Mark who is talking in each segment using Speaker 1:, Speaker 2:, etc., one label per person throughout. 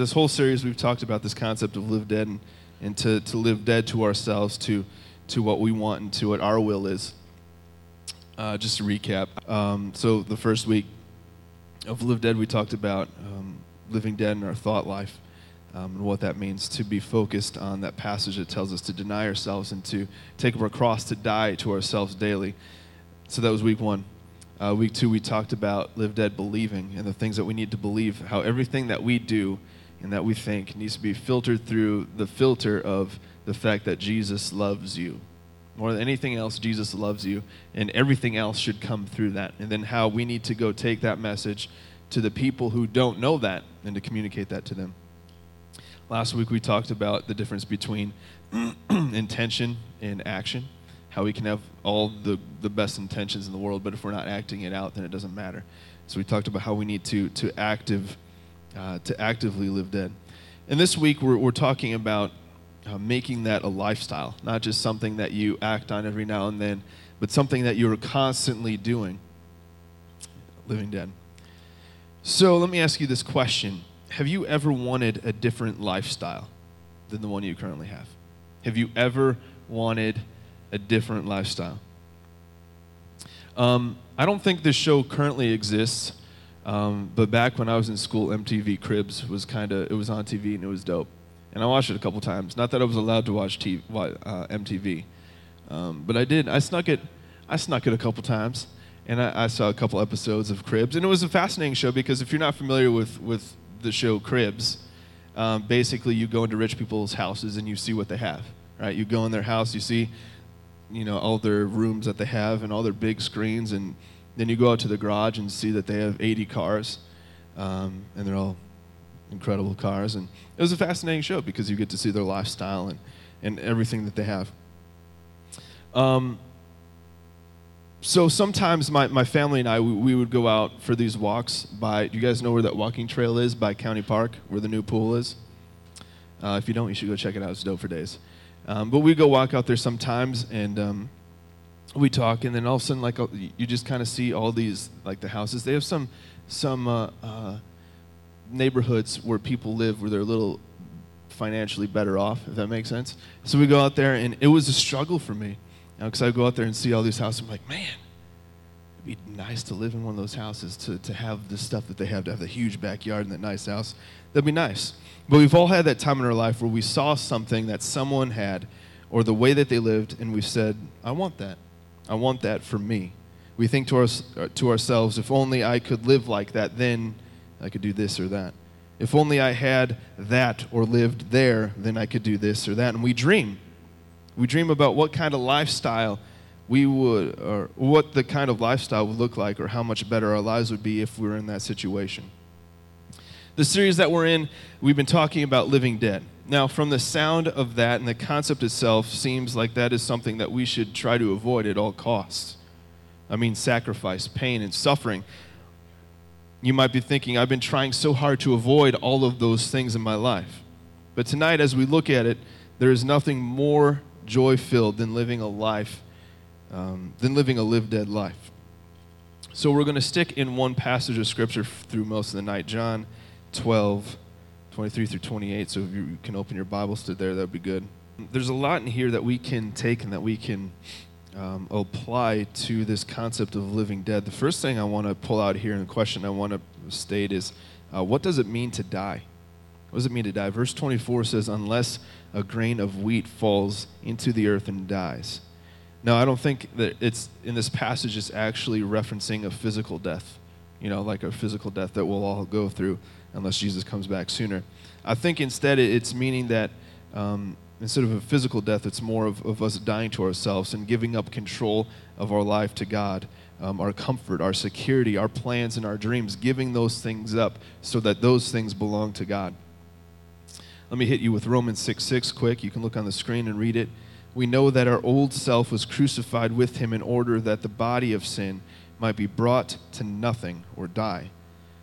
Speaker 1: this whole series, we've talked about this concept of live dead and, and to, to live dead to ourselves, to, to what we want, and to what our will is. Uh, just to recap. Um, so, the first week of Live Dead, we talked about um, living dead in our thought life um, and what that means to be focused on that passage that tells us to deny ourselves and to take up our cross to die to ourselves daily. So, that was week one. Uh, week two, we talked about live dead believing and the things that we need to believe, how everything that we do and that we think needs to be filtered through the filter of the fact that Jesus loves you. More than anything else, Jesus loves you, and everything else should come through that. And then how we need to go take that message to the people who don't know that and to communicate that to them. Last week, we talked about the difference between intention and action how we can have all the, the best intentions in the world, but if we're not acting it out, then it doesn't matter. So we talked about how we need to, to, active, uh, to actively live dead. And this week, we're, we're talking about uh, making that a lifestyle, not just something that you act on every now and then, but something that you're constantly doing, living dead. So let me ask you this question Have you ever wanted a different lifestyle than the one you currently have? Have you ever wanted a different lifestyle. Um, I don't think this show currently exists, um, but back when I was in school, MTV Cribs was kind of it was on TV and it was dope, and I watched it a couple times. Not that I was allowed to watch TV, uh, MTV, um, but I did. I snuck it. I snuck it a couple times, and I, I, saw a couple episodes of Cribs, and it was a fascinating show because if you're not familiar with with the show Cribs, um, basically you go into rich people's houses and you see what they have. Right? You go in their house, you see you know all their rooms that they have and all their big screens and then you go out to the garage and see that they have 80 cars um, and they're all incredible cars. And it was a fascinating show because you get to see their lifestyle and, and everything that they have. Um, so sometimes my, my family and i we, we, would go out for these walks by do you guys know where that walking trail is by county park where the new pool is? Uh, if you don't you should go check it out. It's dope for days. Um, but we go walk out there sometimes and um, we talk, and then all of a sudden, like uh, you just kind of see all these like the houses. They have some some uh, uh, neighborhoods where people live where they're a little financially better off, if that makes sense. So we go out there, and it was a struggle for me because I go out there and see all these houses. I'm like, man, it'd be nice to live in one of those houses, to, to have the stuff that they have, to have the huge backyard and that nice house. That'd be nice. But we've all had that time in our life where we saw something that someone had or the way that they lived, and we said, I want that. I want that for me. We think to, our, uh, to ourselves, if only I could live like that, then I could do this or that. If only I had that or lived there, then I could do this or that. And we dream. We dream about what kind of lifestyle we would, or what the kind of lifestyle would look like, or how much better our lives would be if we were in that situation. The series that we're in, we've been talking about living dead. Now, from the sound of that and the concept itself, seems like that is something that we should try to avoid at all costs. I mean, sacrifice, pain, and suffering. You might be thinking, I've been trying so hard to avoid all of those things in my life. But tonight, as we look at it, there is nothing more joy filled than living a life um, than living a live dead life. So we're going to stick in one passage of Scripture through most of the night John 12, 23 through 28. So if you can open your Bibles to there, that would be good. There's a lot in here that we can take and that we can um, apply to this concept of living dead. The first thing I want to pull out here and the question I want to state is uh, what does it mean to die? What does it mean to die? Verse 24 says, Unless a grain of wheat falls into the earth and dies. Now, I don't think that it's in this passage it's actually referencing a physical death, you know, like a physical death that we'll all go through unless Jesus comes back sooner. I think instead it's meaning that um, instead of a physical death, it's more of, of us dying to ourselves and giving up control of our life to God, um, our comfort, our security, our plans, and our dreams, giving those things up so that those things belong to God. Let me hit you with Romans 6 6 quick. You can look on the screen and read it we know that our old self was crucified with him in order that the body of sin might be brought to nothing or die,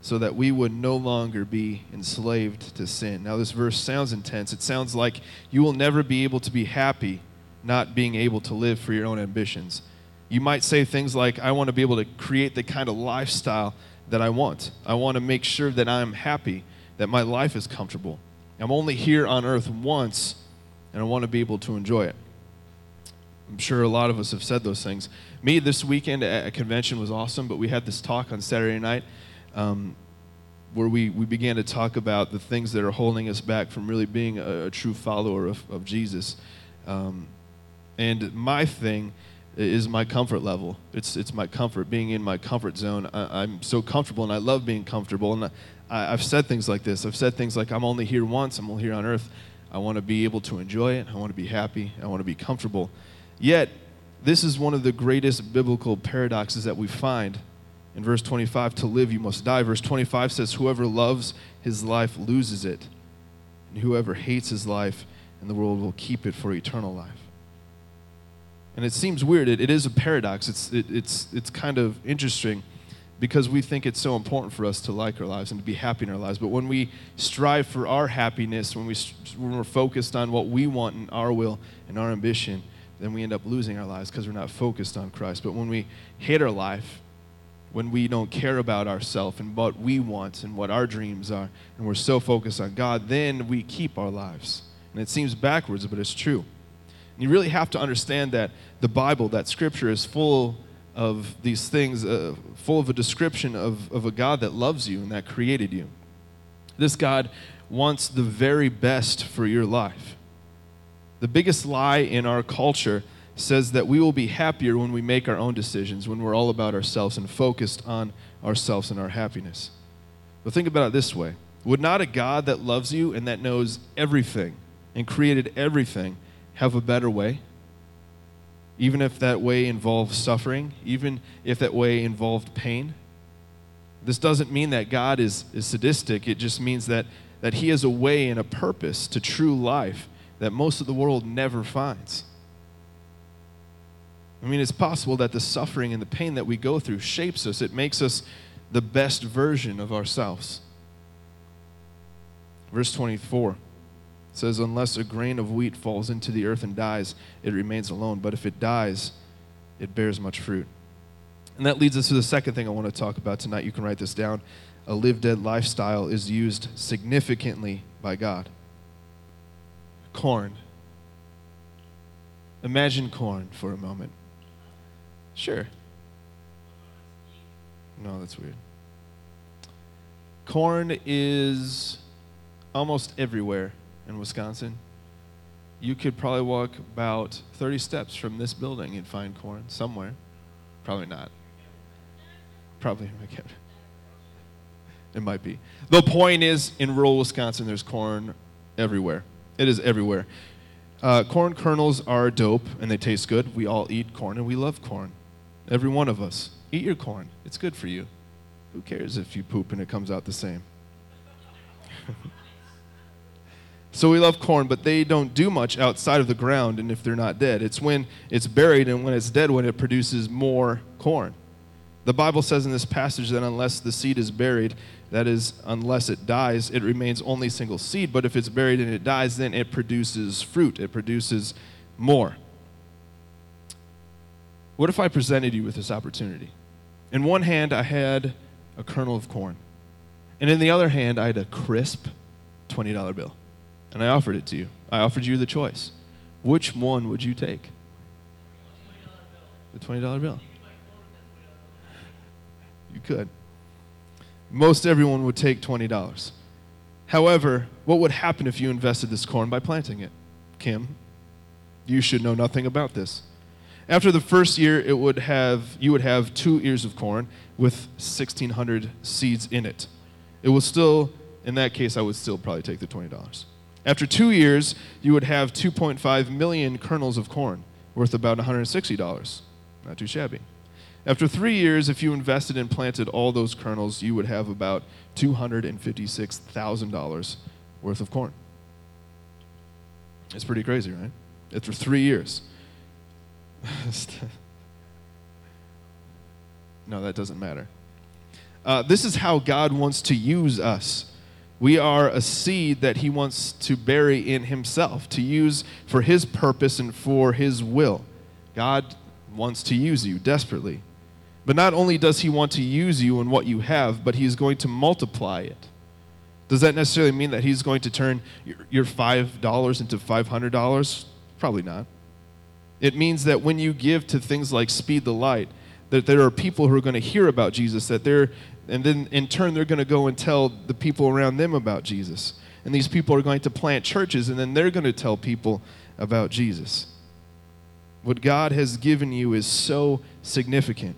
Speaker 1: so that we would no longer be enslaved to sin. Now, this verse sounds intense. It sounds like you will never be able to be happy not being able to live for your own ambitions. You might say things like, I want to be able to create the kind of lifestyle that I want. I want to make sure that I'm happy that my life is comfortable. I'm only here on earth once, and I want to be able to enjoy it. I'm sure a lot of us have said those things. Me, this weekend at a convention was awesome, but we had this talk on Saturday night um, where we, we began to talk about the things that are holding us back from really being a, a true follower of, of Jesus. Um, and my thing is my comfort level. It's, it's my comfort, being in my comfort zone. I, am so comfortable and I love being comfortable. And I, I've said things like this. I've said things like, I'm only here once, I'm only here on earth. I want to be able to enjoy it. I want to be happy. I want to be comfortable. Yet, this is one of the greatest biblical paradoxes that we find. In verse 25, to live you must die. Verse 25 says, Whoever loves his life loses it, and whoever hates his life in the world will keep it for eternal life. And it seems weird. It, it is a paradox. It's, it, it's, it's kind of interesting because we think it's so important for us to like our lives and to be happy in our lives. But when we strive for our happiness, when, we, when we're focused on what we want and our will and our ambition, then we end up losing our lives because we're not focused on Christ. But when we hate our life, when we don't care about ourselves and what we want and what our dreams are, and we're so focused on God, then we keep our lives. And it seems backwards, but it's true. And you really have to understand that the Bible, that Scripture, is full of these things, uh, full of a description of, of a God that loves you and that created you. This God wants the very best for your life. The biggest lie in our culture says that we will be happier when we make our own decisions, when we're all about ourselves and focused on ourselves and our happiness. But think about it this way Would not a God that loves you and that knows everything and created everything have a better way? Even if that way involves suffering, even if that way involved pain? This doesn't mean that God is, is sadistic. It just means that, that He has a way and a purpose to true life that most of the world never finds. I mean, it's possible that the suffering and the pain that we go through shapes us, it makes us the best version of ourselves. Verse 24 says, Unless a grain of wheat falls into the earth and dies, it remains alone. But if it dies, it bears much fruit. And that leads us to the second thing I want to talk about tonight. You can write this down. A live dead lifestyle is used significantly by God. Corn. Imagine corn for a moment. Sure. No, that's weird. Corn is almost everywhere in Wisconsin. You could probably walk about 30 steps from this building and find corn somewhere. Probably not. Probably, can't. It might be. The point is, in rural Wisconsin, there's corn everywhere. It is everywhere. Uh, corn kernels are dope and they taste good. We all eat corn and we love corn. Every one of us. Eat your corn. It's good for you. Who cares if you poop and it comes out the same? So we love corn, but they don't do much outside of the ground and if they're not dead. It's when it's buried and when it's dead when it produces more corn. The Bible says in this passage that unless the seed is buried, that is, unless it dies, it remains only single seed. But if it's buried and it dies, then it produces fruit, it produces more. What if I presented you with this opportunity? In one hand, I had a kernel of corn, and in the other hand, I had a crisp $20 bill and I offered it to you. I offered you the choice. Which one would you take? The $20 bill. You could. Most everyone would take $20. However, what would happen if you invested this corn by planting it? Kim, you should know nothing about this. After the first year, it would have, you would have two ears of corn with 1,600 seeds in it. It will still, in that case, I would still probably take the $20. After two years, you would have 2.5 million kernels of corn, worth about $160. Not too shabby. After three years, if you invested and planted all those kernels, you would have about $256,000 worth of corn. It's pretty crazy, right? After three years. no, that doesn't matter. Uh, this is how God wants to use us. We are a seed that he wants to bury in himself, to use for his purpose and for his will. God wants to use you desperately. But not only does he want to use you and what you have, but he's going to multiply it. Does that necessarily mean that he's going to turn your $5 into $500? Probably not. It means that when you give to things like Speed the Light, that there are people who are going to hear about Jesus, that they're, and then in turn they're going to go and tell the people around them about Jesus. And these people are going to plant churches, and then they're going to tell people about Jesus. What God has given you is so significant.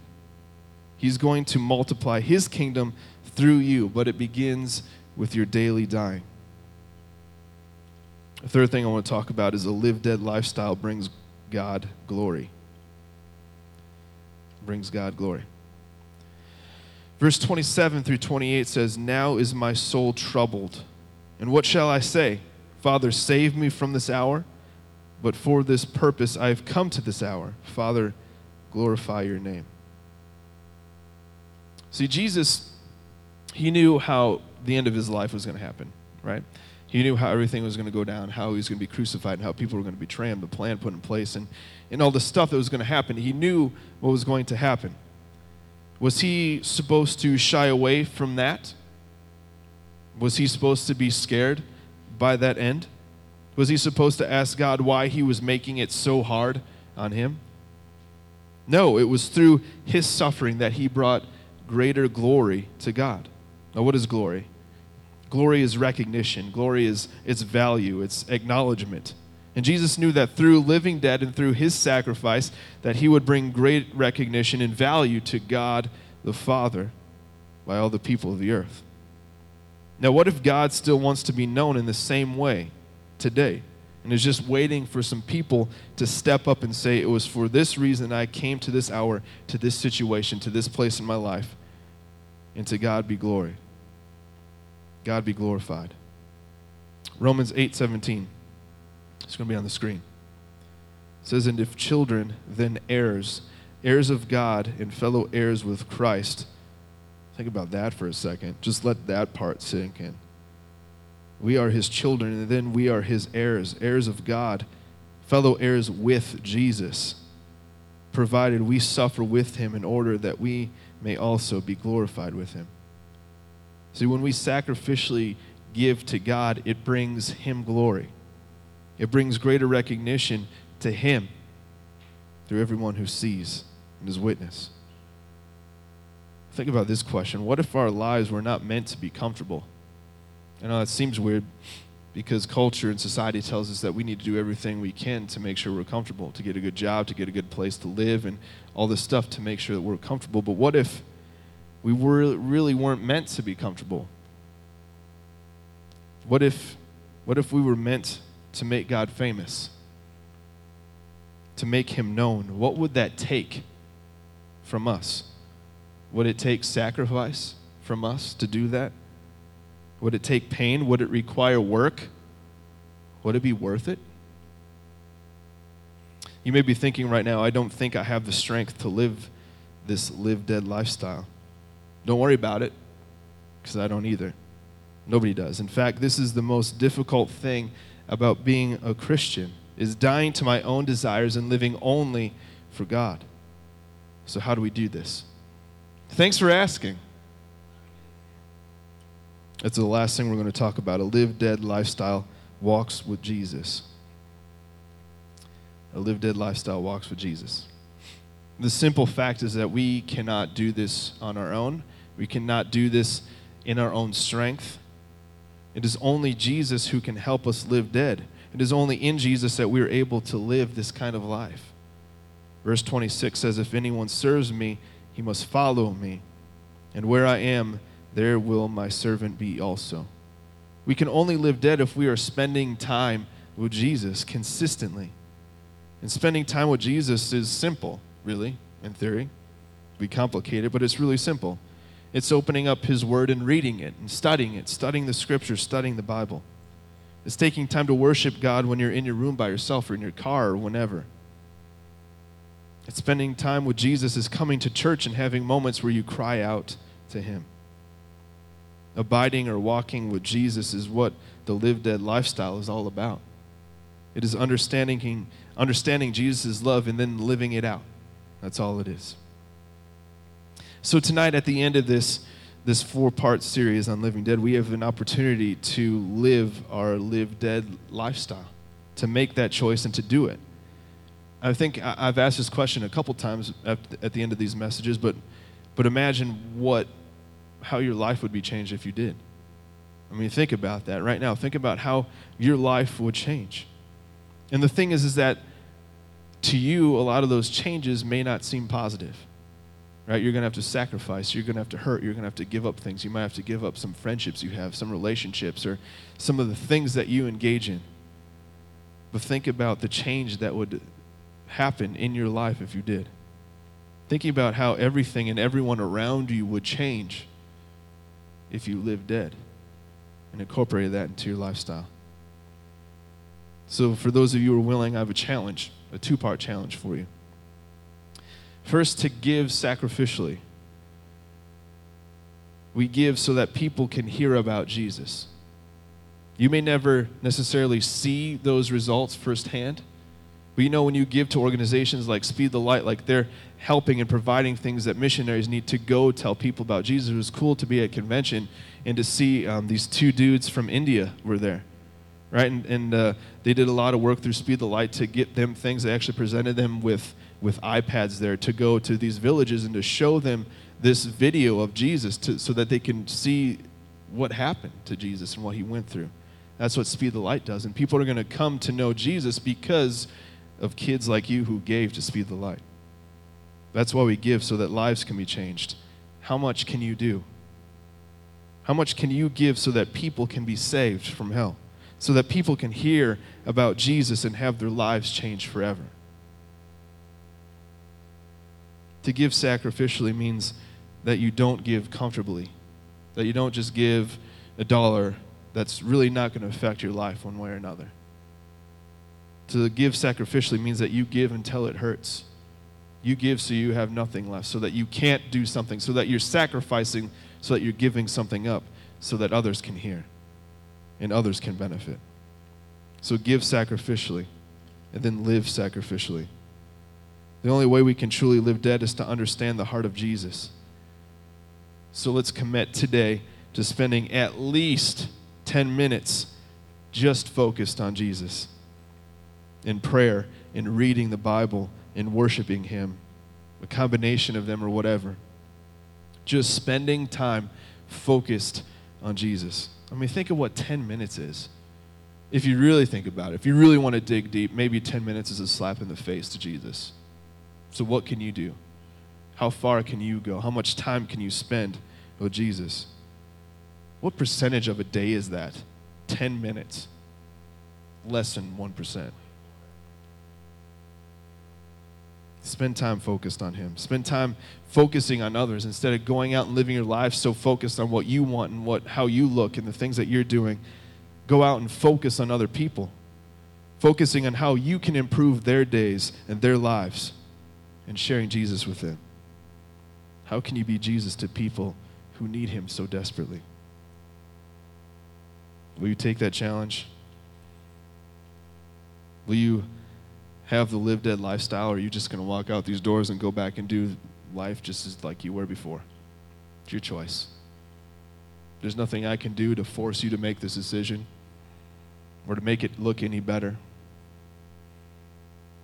Speaker 1: He's going to multiply His kingdom through you, but it begins with your daily dying. The third thing I want to talk about is a live dead lifestyle brings God glory. Brings God glory. Verse 27 through 28 says, Now is my soul troubled. And what shall I say? Father, save me from this hour. But for this purpose I have come to this hour. Father, glorify your name. See, Jesus, he knew how the end of his life was going to happen, right? He knew how everything was going to go down, how he was going to be crucified, and how people were going to betray him, the plan put in place, and, and all the stuff that was going to happen. He knew what was going to happen. Was he supposed to shy away from that? Was he supposed to be scared by that end? Was he supposed to ask God why he was making it so hard on him? No, it was through his suffering that he brought greater glory to God. Now, what is glory? Glory is recognition, glory is its value, its acknowledgement. And Jesus knew that through living dead and through his sacrifice that he would bring great recognition and value to God the Father by all the people of the earth. Now, what if God still wants to be known in the same way today? And is just waiting for some people to step up and say, It was for this reason I came to this hour, to this situation, to this place in my life, and to God be glory. God be glorified. Romans 8 17. It's going to be on the screen. It says, And if children, then heirs, heirs of God and fellow heirs with Christ. Think about that for a second. Just let that part sink in. We are his children, and then we are his heirs, heirs of God, fellow heirs with Jesus, provided we suffer with him in order that we may also be glorified with him. See, when we sacrificially give to God, it brings Him glory. It brings greater recognition to Him through everyone who sees and is witness. Think about this question What if our lives were not meant to be comfortable? I know that seems weird because culture and society tells us that we need to do everything we can to make sure we're comfortable, to get a good job, to get a good place to live, and all this stuff to make sure that we're comfortable. But what if we were, really weren't meant to be comfortable? What if, what if we were meant to make God famous? To make him known? What would that take from us? Would it take sacrifice from us to do that? Would it take pain? Would it require work? Would it be worth it? You may be thinking right now, I don't think I have the strength to live this live dead lifestyle. Don't worry about it, because I don't either. Nobody does. In fact, this is the most difficult thing about being a Christian is dying to my own desires and living only for God. So how do we do this? Thanks for asking. That's the last thing we're going to talk about. A live dead lifestyle walks with Jesus. A live dead lifestyle walks with Jesus. The simple fact is that we cannot do this on our own. We cannot do this in our own strength. It is only Jesus who can help us live dead. It is only in Jesus that we are able to live this kind of life. Verse 26 says, If anyone serves me, he must follow me. And where I am, there will my servant be also. We can only live dead if we are spending time with Jesus consistently. And spending time with Jesus is simple, really, in theory. It be complicated, but it's really simple. It's opening up His Word and reading it and studying it, studying the Scriptures, studying the Bible. It's taking time to worship God when you're in your room by yourself or in your car or whenever. It's spending time with Jesus is coming to church and having moments where you cry out to Him. Abiding or walking with Jesus is what the live dead lifestyle is all about. It is understanding, understanding Jesus' love and then living it out. That's all it is. So, tonight, at the end of this, this four part series on Living Dead, we have an opportunity to live our live dead lifestyle, to make that choice and to do it. I think I've asked this question a couple times at, the end of these messages, but, but imagine what, how your life would be changed if you did. I mean, think about that right now. Think about how your life would change. And the thing is, is that to you, a lot of those changes may not seem positive. Right? You're going to have to sacrifice. You're going to have to hurt. You're going to have to give up things. You might have to give up some friendships you have, some relationships, or some of the things that you engage in. But think about the change that would happen in your life if you did. Thinking about how everything and everyone around you would change if you live dead and incorporated that into your lifestyle. So, for those of you who are willing, I have a challenge, a two part challenge for you. First, to give sacrificially. We give so that people can hear about Jesus. You may never necessarily see those results firsthand, but you know when you give to organizations like Speed the Light, like they're helping and providing things that missionaries need to go tell people about Jesus. It was cool to be at convention and to see um, these two dudes from India were there right? And, and uh, they did a lot of work through Speed the Light to get them things. They actually presented them with, with iPads there to go to these villages and to show them this video of Jesus to, so that they can see what happened to Jesus and what he went through. That's what Speed the Light does. And people are going to come to know Jesus because of kids like you who gave to Speed the Light. That's why we give so that lives can be changed. How much can you do? How much can you give so that people can be saved from hell? so that people can hear about Jesus and have their lives changed forever. To give sacrificially means that you don't give comfortably, that you don't just give a dollar that's really not going to affect your life one way or another. To give sacrificially means that you give until it hurts. You give so you have nothing left, so that you can't do something, so that you're sacrificing, so that you're giving something up, so that others can hear and others can benefit. So give sacrificially and then live sacrificially. The only way we can truly live dead is to understand the heart of Jesus. So let's commit today to spending at least 10 minutes just focused on Jesus in prayer, in reading the Bible, in worshiping Him, a combination of them or whatever. Just spending time focused on Jesus. I mean, think of what 10 minutes is. If you really think about it, if you really want to dig deep, maybe 10 minutes is a slap in the face to Jesus. So, what can you do? How far can you go? How much time can you spend with Jesus? What percentage of a day is that? 10 minutes. Less than 1%. Spend time focused on Him. Spend time focusing on others instead of going out and living your life so focused on what you want and what, how you look and the things that you're doing. Go out and focus on other people, focusing on how you can improve their days and their lives and sharing Jesus with them. How can you be Jesus to people who need Him so desperately? Will you take that challenge? Will you have the live dead lifestyle, or are you just going to walk out these doors and go back and do life just as like you were before? It's your choice. There's nothing I can do to force you to make this decision or to make it look any better.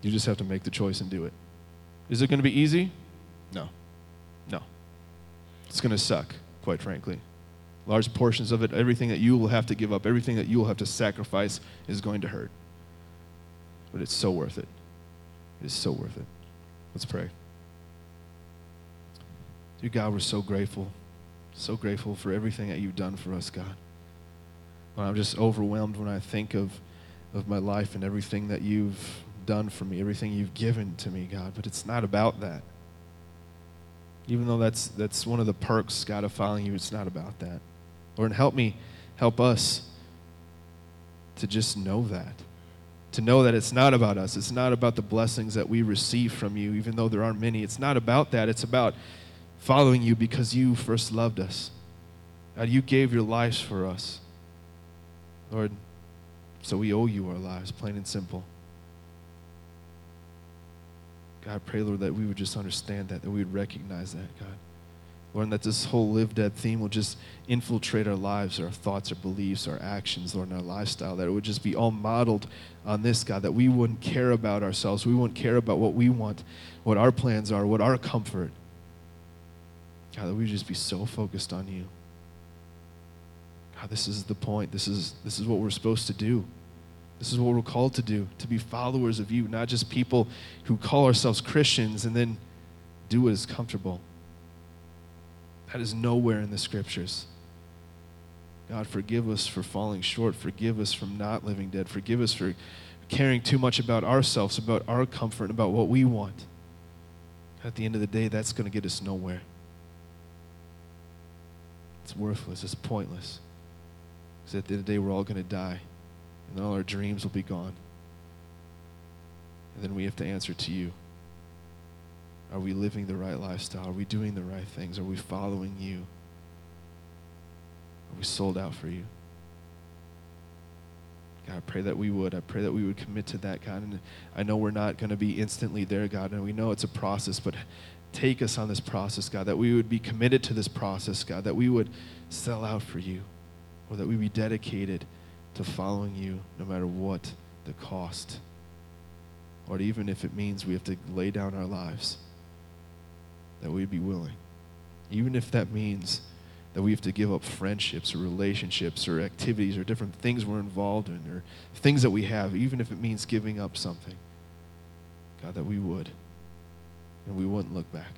Speaker 1: You just have to make the choice and do it. Is it going to be easy? No. No. It's going to suck, quite frankly. Large portions of it, everything that you will have to give up, everything that you will have to sacrifice is going to hurt. But it's so worth it. It is so worth it. Let's pray. Dear God, we're so grateful. So grateful for everything that you've done for us, God. I'm just overwhelmed when I think of, of my life and everything that you've done for me, everything you've given to me, God. But it's not about that. Even though that's, that's one of the perks, God, of following you, it's not about that. Lord, help me, help us to just know that to know that it's not about us. It's not about the blessings that we receive from you, even though there are many. It's not about that. It's about following you because you first loved us. God, you gave your lives for us. Lord, so we owe you our lives, plain and simple. God, I pray, Lord, that we would just understand that, that we would recognize that, God. Lord, and that this whole live dead theme will just infiltrate our lives, our thoughts, our beliefs, our actions, Lord, and our lifestyle. That it would just be all modeled on this, God, that we wouldn't care about ourselves. We wouldn't care about what we want, what our plans are, what our comfort. God, that we just be so focused on you. God, this is the point. This is, this is what we're supposed to do. This is what we're called to do, to be followers of you, not just people who call ourselves Christians and then do what is comfortable. That is nowhere in the scriptures. God, forgive us for falling short. Forgive us from not living dead. Forgive us for caring too much about ourselves, about our comfort, about what we want. At the end of the day, that's going to get us nowhere. It's worthless. It's pointless. Because at the end of the day, we're all going to die, and all our dreams will be gone. And then we have to answer to you. Are we living the right lifestyle? Are we doing the right things? Are we following you? Are we sold out for you? God, I pray that we would. I pray that we would commit to that, God. And I know we're not going to be instantly there, God, and we know it's a process, but take us on this process, God, that we would be committed to this process, God, that we would sell out for you, or that we be dedicated to following you no matter what the cost, or even if it means we have to lay down our lives that we'd be willing. Even if that means that we have to give up friendships or relationships or activities or different things we're involved in or things that we have, even if it means giving up something. God, that we would. And we wouldn't look back.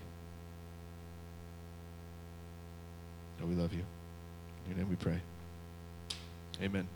Speaker 1: God, we love you. In your name we pray. Amen.